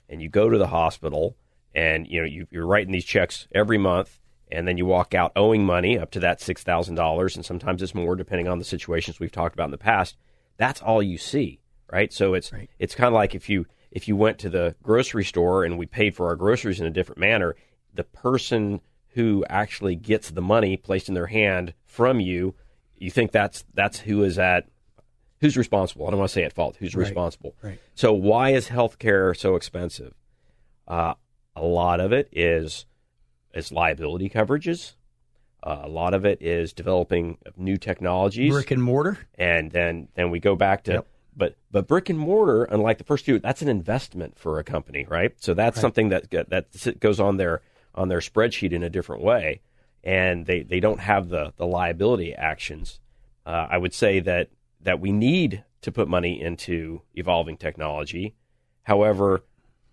and you go to the hospital and you know you, you're writing these checks every month and then you walk out owing money up to that $6,000 and sometimes it's more depending on the situations we've talked about in the past that's all you see, right? So it's right. it's kind of like if you if you went to the grocery store and we paid for our groceries in a different manner, the person who actually gets the money placed in their hand from you, you think that's that's who is at who's responsible. I don't want to say at fault. Who's right. responsible? Right. So why is healthcare so expensive? Uh, a lot of it is is liability coverages. Uh, a lot of it is developing new technologies, brick and mortar, and then then we go back to. Yep. But but brick and mortar, unlike the first two, that's an investment for a company, right? So that's right. something that that goes on their on their spreadsheet in a different way, and they, they don't have the the liability actions. Uh, I would say that that we need to put money into evolving technology. However,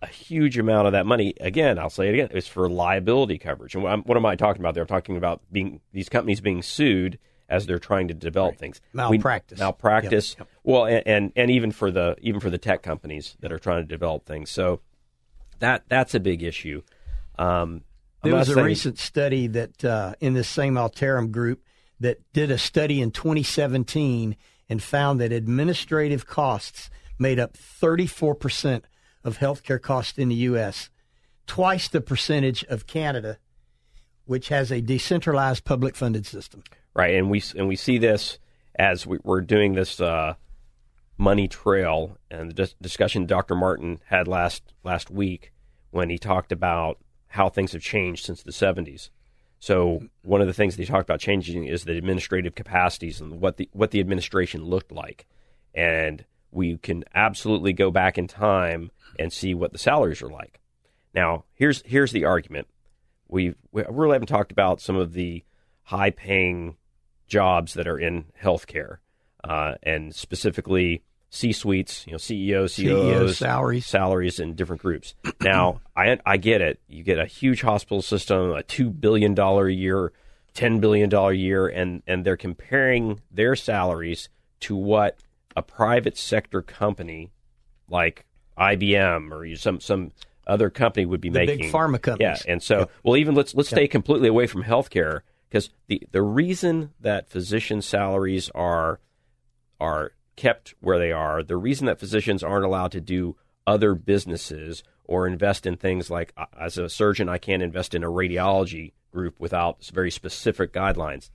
a huge amount of that money, again, I'll say it again, is for liability coverage. And what, what am I talking about there? I'm talking about being these companies being sued as they're trying to develop right. things. Malpractice. We, malpractice. Yep, yep. Well, and, and, and even for the even for the tech companies that are trying to develop things. So that that's a big issue. Um, there was a saying, recent study that uh, in this same Altarum group that did a study in 2017 and found that administrative costs made up 34 percent of healthcare costs in the U.S., twice the percentage of Canada, which has a decentralized public funded system. Right, and we and we see this as we, are doing this uh, money trail and the discussion Dr. Martin had last last week when he talked about how things have changed since the 70s. So one of the things that he talked about changing is the administrative capacities and what the what the administration looked like, and we can absolutely go back in time and see what the salaries are like. Now, here's here's the argument. We've, we really haven't talked about some of the high paying jobs that are in healthcare, uh, and specifically C suites, you know, CEOs, CEOs, salaries, salaries in different groups. now, I I get it. You get a huge hospital system, a two billion dollar a year, ten billion dollar a year, and and they're comparing their salaries to what a private sector company like IBM or some some other company would be the making. Big pharma companies. Yeah, and so well, even let's let's stay completely away from healthcare because the the reason that physician salaries are are kept where they are, the reason that physicians aren't allowed to do other businesses or invest in things like uh, as a surgeon, I can't invest in a radiology group without very specific guidelines,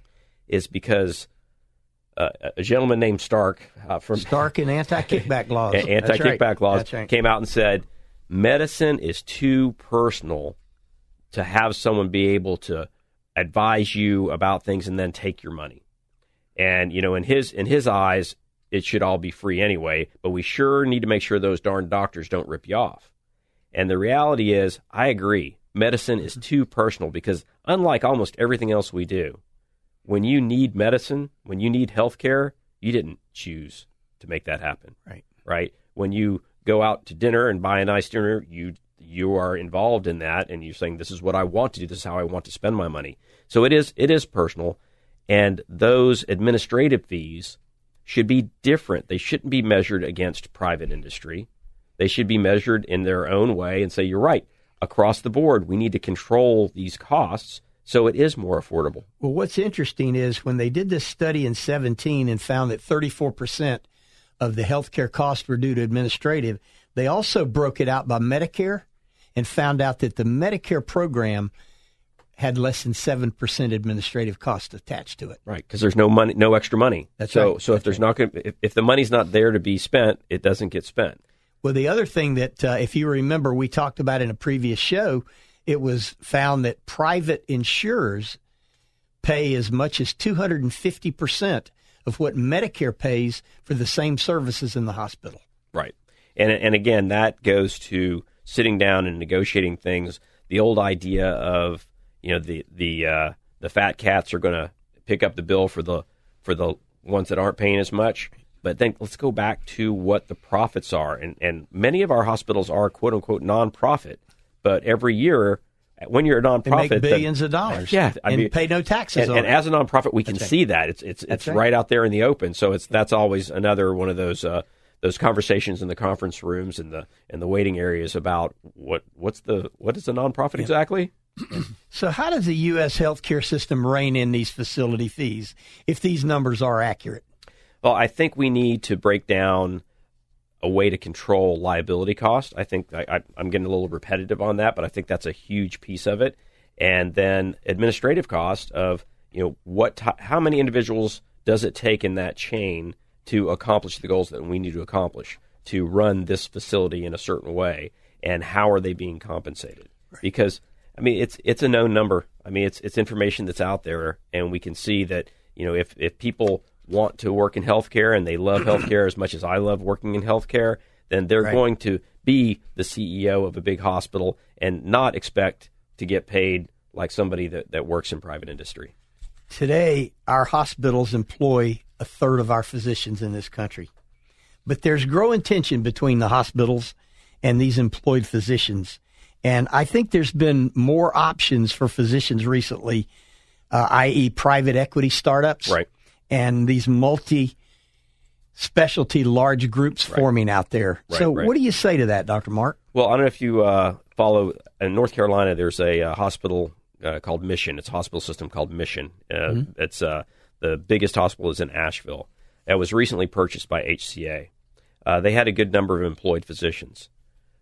is because uh, a gentleman named Stark uh, from Stark and anti-kickback laws. anti-kickback right. laws right. came out and said medicine is too personal to have someone be able to advise you about things and then take your money. And you know, in his in his eyes, it should all be free anyway. But we sure need to make sure those darn doctors don't rip you off. And the reality is, I agree. Medicine is too personal because, unlike almost everything else we do, when you need medicine, when you need health care, you didn't choose to make that happen. Right. Right. When you go out to dinner and buy a nice dinner, you you are involved in that and you're saying this is what I want to do, this is how I want to spend my money. So it is it is personal and those administrative fees should be different. They shouldn't be measured against private industry. They should be measured in their own way and say you're right. Across the board, we need to control these costs so it is more affordable. Well, what's interesting is when they did this study in 17 and found that 34% of the healthcare costs were due to administrative, they also broke it out by Medicare and found out that the Medicare program had less than 7% administrative costs attached to it. Right, because there's no money, no extra money. That's so, right. So if there's not going if, if the money's not there to be spent, it doesn't get spent. Well, the other thing that, uh, if you remember, we talked about in a previous show, it was found that private insurers pay as much as 250% of what Medicare pays for the same services in the hospital. Right. And and again, that goes to sitting down and negotiating things. The old idea of you know the the uh, the fat cats are going to pick up the bill for the for the ones that aren't paying as much. But then let's go back to what the profits are, and and many of our hospitals are quote unquote nonprofit, but every year when you're a nonprofit, they make billions of dollars. Yeah, I and mean, pay no taxes. And, and as a nonprofit, we can right. see that it's it's it's right. right. out there in the open. So it's that's always another one of those uh, those conversations in the conference rooms and the and the waiting areas about what what's the what is a nonprofit yeah. exactly. so how does the U.S. healthcare system rein in these facility fees if these numbers are accurate? Well, I think we need to break down a way to control liability cost. I think I, am getting a little repetitive on that, but I think that's a huge piece of it. And then administrative cost of you know what t- how many individuals does it take in that chain to accomplish the goals that we need to accomplish to run this facility in a certain way, and how are they being compensated? Right. Because I mean it's it's a known number. I mean it's it's information that's out there, and we can see that you know if if people want to work in healthcare and they love healthcare as much as I love working in healthcare, then they're right. going to be the CEO of a big hospital and not expect to get paid like somebody that, that works in private industry. Today, our hospitals employ a third of our physicians in this country. But there's growing tension between the hospitals and these employed physicians. And I think there's been more options for physicians recently, uh, i.e., private equity startups. Right and these multi specialty large groups right. forming out there. Right, so, right. what do you say to that, Dr. Mark? Well, I don't know if you uh, follow in North Carolina. There's a uh, hospital uh, called Mission. It's a hospital system called Mission. Mm-hmm. It's uh, the biggest hospital is in Asheville. It was recently purchased by HCA. Uh, they had a good number of employed physicians.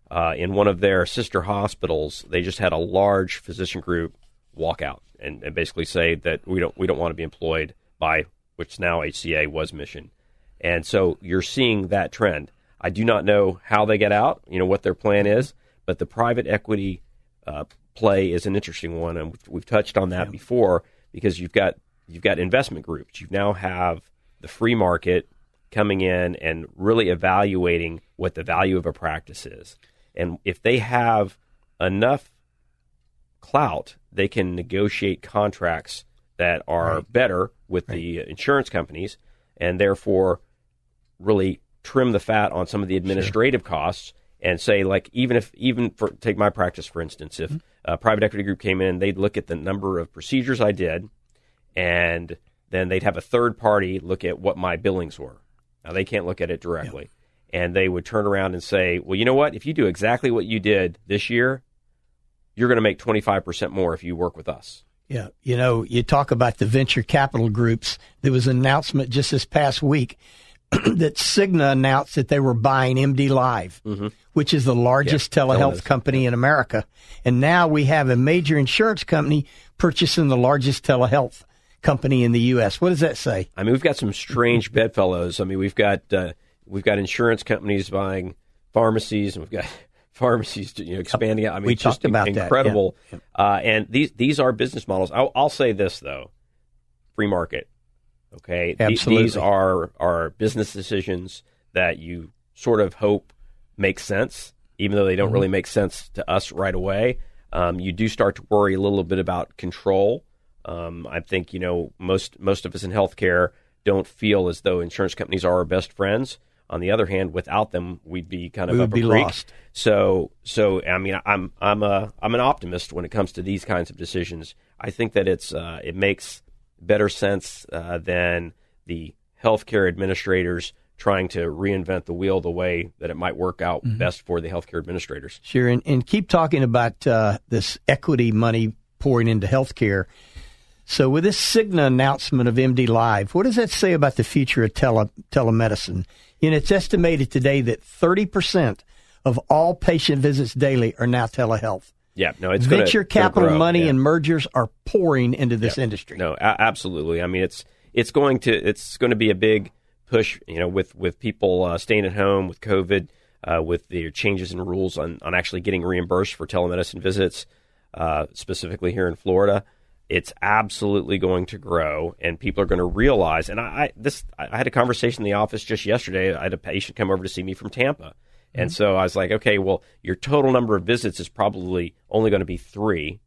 Uh, in one of their sister hospitals, they just had a large physician group walk out and, and basically say that we don't we don't want to be employed by which now HCA was Mission. And so you're seeing that trend. I do not know how they get out, you know, what their plan is, but the private equity uh, play is an interesting one, and we've, touched on that yeah. before because you've got you've got investment groups. You now have the free market coming in and really evaluating what the value of a practice is, and if they have enough clout, they can negotiate contracts that are right. better with right. the insurance companies and therefore really trim the fat on some of the administrative sure. costs and say like even if even for take my practice for instance if mm-hmm. a private equity group came in they'd look at the number of procedures I did and then they'd have a third party look at what my billings were now they can't look at it directly and they would turn around and say well you know what if you do exactly what you did this year you're going to make 25% more if you work with us yeah, you know, you talk about the venture capital groups. There was an announcement just this past week that Cigna announced that they were buying MD Live, mm-hmm. which is the largest yeah, telehealth company in America. And now we have a major insurance company purchasing the largest telehealth company in the U.S. What does that say? I mean, we've got some strange bedfellows. I mean, we've got uh, we've got insurance companies buying pharmacies, and we've got pharmacies, you know, expanding out. I mean, we just incredible. that. Yeah. Uh, and these these are business models. I'll, I'll, say this though: free market. Okay, Absolutely. these are are business decisions that you sort of hope make sense, even though they don't Mhm. really make sense to us right away. Um, you do start to worry a little bit about control. Um, I think you know most most of us in healthcare don't feel as though insurance companies are our best friends. On the other hand, without them, we'd be kind of We would a be creek. lost. So, so I mean, I'm I'm a I'm an optimist when it comes to these kinds of decisions. I think that it's uh, it makes better sense uh, than the healthcare administrators trying to reinvent the wheel the way that it might work out Mhm. best for the healthcare administrators. Sure, and, and keep talking about uh, this equity money pouring into healthcare. So, with this Cigna announcement of MD Live, what does that say about the future of tele, telemedicine? And it's estimated today that 30% of all patient visits daily are now telehealth. Yeah, no, it's gonna- Venture gonna capital grow, money yeah. and mergers are pouring into this industry. No, a- absolutely. I mean, it's it's going to it's going to be a big push. You know, with with people uh, staying at home with COVID, uh, with the changes in rules on on actually getting reimbursed for telemedicine visits, uh, specifically here in Florida. It's absolutely going to grow, and people are going to realize. And I, I this I had a conversation in the office just yesterday. I had a patient come over to see me from Tampa, and Mhm. so I was like, okay, well, your total number of visits is probably only going to be three,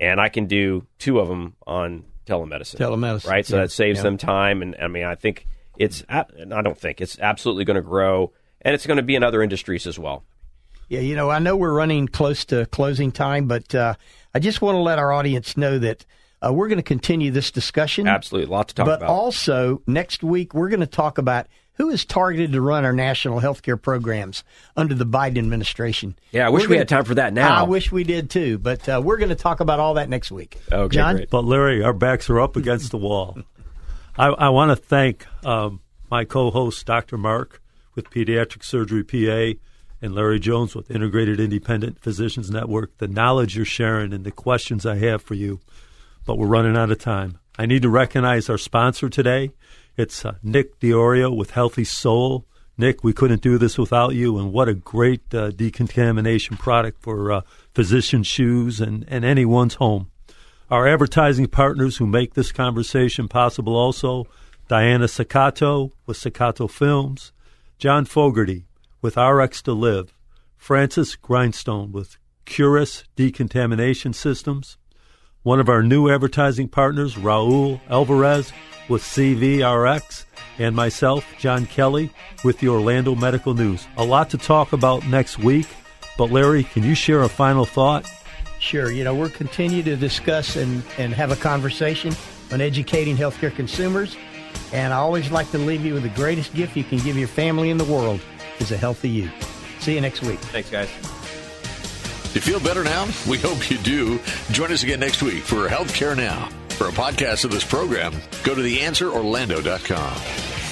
and I can do two of them on telemedicine. Telemedicine, right? So yeah, that saves yeah. them time, and I mean, I think it's. I don't think it's absolutely going to grow, and it's going to be in other industries as well. Yeah, you know, I know we're running close to closing time, but uh, I just want to let our audience know that uh, we're going to continue this discussion. Absolutely, lots lot to talk but about. also, next week, we're going to talk about who is targeted to run our national health care programs under the Biden administration. Yeah, I wish We're we gonna- had time for that now. I wish we did too, but uh, we're going to talk about all that next week. Okay, John? But Larry, our backs are up against the wall. I, I want to thank um, my co-host, Dr. Mark, with Pediatric Surgery PA, and Larry Jones with Integrated Independent Physicians Network. The knowledge you're sharing and the questions I have for you, but we're running out of time. I need to recognize our sponsor today. It's uh, Nick Diorio with Healthy Sole. Nick, we couldn't do this without you, and what a great uh, decontamination product for uh, physician shoes and, and anyone's home. Our advertising partners who make this conversation possible also Diana Sakato with Sakato Films, John Fogarty with RX to Live, Francis Grindstone with Curis Decontamination Systems, one of our new advertising partners, Raul Alvarez with CVRX, and myself, John Kelly, with the Orlando Medical News. A lot to talk about next week, but Larry, can you share a final thought? Sure. You know, we'll continue to discuss and, and have a conversation on educating healthcare consumers. And I always like to leave you with the greatest gift you can give your family in the world is a healthy you. See you next week. Thanks, guys. You feel better now? We hope you do. Join us again next week for Healthcare Now. For a podcast of this program, go to theanswerorlando.com.